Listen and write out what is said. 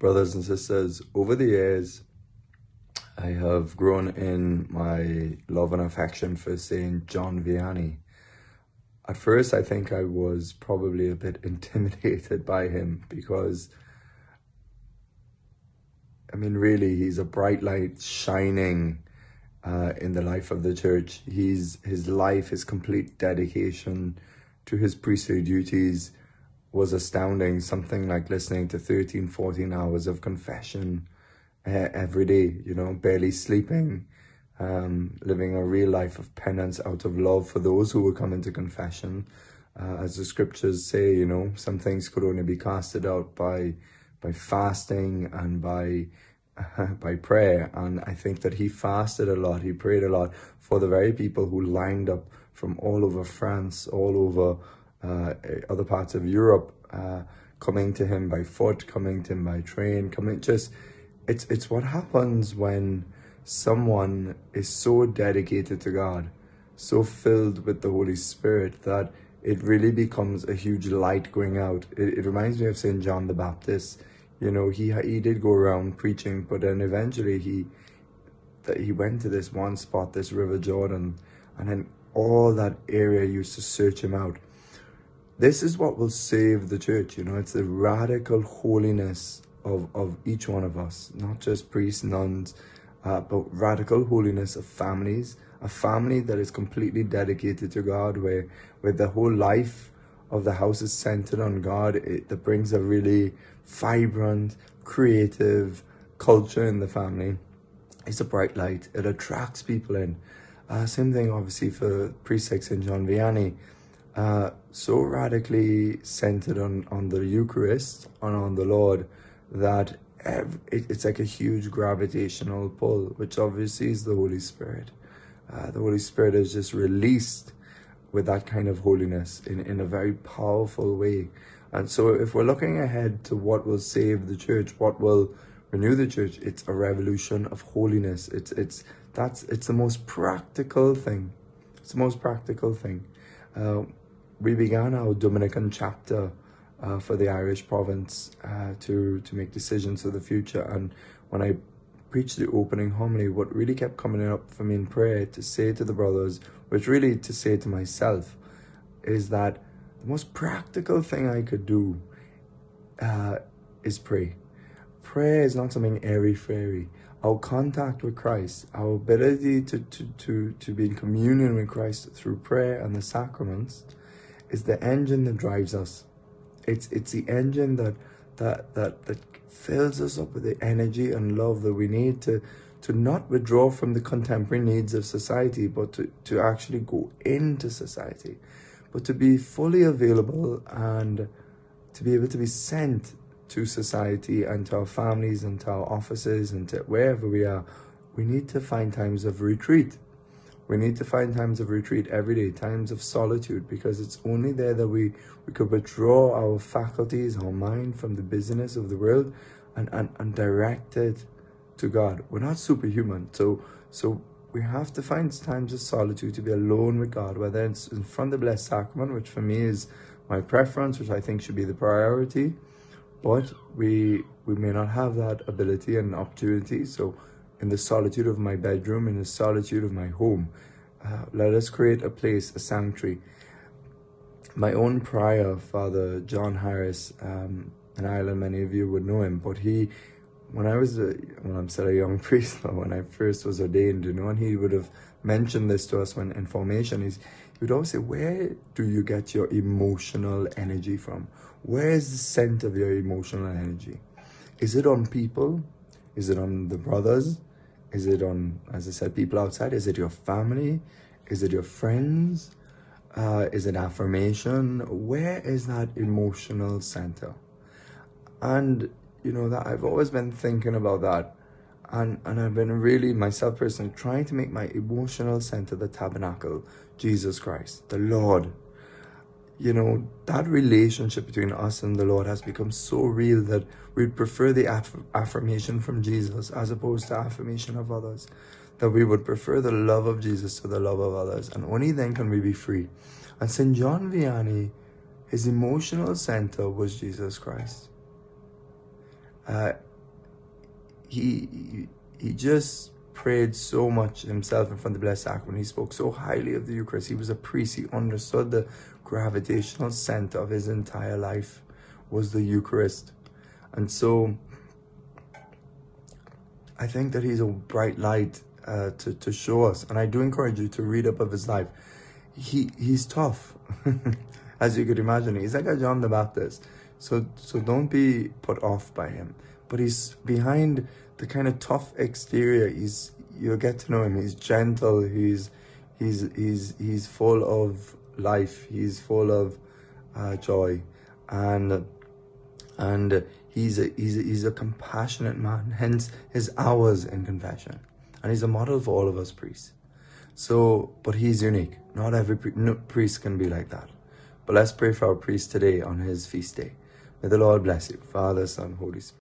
brothers and sisters, over the years, I have grown in my love and affection for St. John Vianney. At first, I think I was probably a bit intimidated by him because, I mean, really, he's a bright light shining uh, in the life of the church. He's, his life, his complete dedication to his priestly duties was astounding. Something like listening to 13, 14 hours of confession uh, every day, you know, barely sleeping, um, living a real life of penance out of love for those who were coming to confession. Uh, as the scriptures say, you know, some things could only be casted out by by fasting and by by prayer. And I think that he fasted a lot, he prayed a lot for the very people who lined up from all over France, all over uh, other parts of Europe, uh, coming to him by foot, coming to him by train, coming just it's it's what happens when someone is so dedicated to God, so filled with the Holy Spirit that it really becomes a huge light going out. It, it reminds me of Saint John the Baptist. You know, he he did go around preaching, but then eventually he that he went to this one spot, this River Jordan, and then all that area used to search him out. This is what will save the church, you know, it's the radical holiness of, of each one of us, not just priests, nuns, uh, but radical holiness of families, a family that is completely dedicated to God, where, where the whole life of the house is centered on God, it, that brings a really vibrant, creative culture in the family. It's a bright light. It attracts people in. Uh, same thing, obviously, for like St. John Vianney. Uh, so radically centered on, on the Eucharist and on the Lord that it's like a huge gravitational pull, which obviously is the Holy Spirit. Uh, the Holy Spirit is just released with that kind of holiness in, in a very powerful way. And so, if we're looking ahead to what will save the church, what will renew the church, it's a revolution of holiness. It's it's that's it's the most practical thing. It's the most practical thing. Uh, we began our Dominican chapter uh, for the Irish province uh, to to make decisions for the future. And when I preached the opening homily, what really kept coming up for me in prayer to say to the brothers, which really to say to myself, is that the most practical thing I could do uh, is pray. Prayer is not something airy fairy. Our contact with Christ, our ability to, to, to, to be in communion with Christ through prayer and the sacraments, is the engine that drives us. It's it's the engine that that that that fills us up with the energy and love that we need to to not withdraw from the contemporary needs of society, but to, to actually go into society, but to be fully available and to be able to be sent to society and to our families and to our offices and to wherever we are, we need to find times of retreat. We need to find times of retreat every day, times of solitude, because it's only there that we, we could withdraw our faculties, our mind from the business of the world and, and, and direct it to God. We're not superhuman. So so we have to find times of solitude to be alone with God, whether it's in front of the Blessed Sacrament, which for me is my preference, which I think should be the priority. But we we may not have that ability and opportunity. So in the solitude of my bedroom, in the solitude of my home. Uh, let us create a place, a sanctuary. My own prior, Father John Harris, um, in Ireland, many of you would know him, but he, when I was, a, when I'm still a young priest, but when I first was ordained, you know, and he would have mentioned this to us when in formation, he's, he would always say, where do you get your emotional energy from? Where is the scent of your emotional energy? Is it on people? Is it on the brothers? Is it on, as I said, people outside? Is it your family? Is it your friends? Uh, is it affirmation? Where is that emotional center? And you know that I've always been thinking about that, and and I've been really myself personally trying to make my emotional center the tabernacle, Jesus Christ, the Lord, you know, that relationship between us and the Lord has become so real that we'd prefer the aff- affirmation from Jesus as opposed to affirmation of others. That we would prefer the love of Jesus to the love of others. And only then can we be free. And St. John Vianney, his emotional center was Jesus Christ. Uh, he he just prayed so much himself in front of the Blessed Sacrament. He spoke so highly of the Eucharist. He was a priest. He understood the gravitational center of his entire life was the Eucharist. And so I think that he's a bright light uh, to, to show us. And I do encourage you to read up of his life. He He's tough, as you could imagine. He's like a John the Baptist. So, so don't be put off by him. But he's behind the kind of tough exterior. He's you'll get to know him. He's gentle. He's he's he's he's full of life. He's full of uh, joy, and and he's a he's a, he's a compassionate man. Hence his hours in confession, and he's a model for all of us priests. So, but he's unique. Not every no, priest can be like that. But let's pray for our priest today on his feast day. May the Lord bless you, Father, Son, Holy Spirit.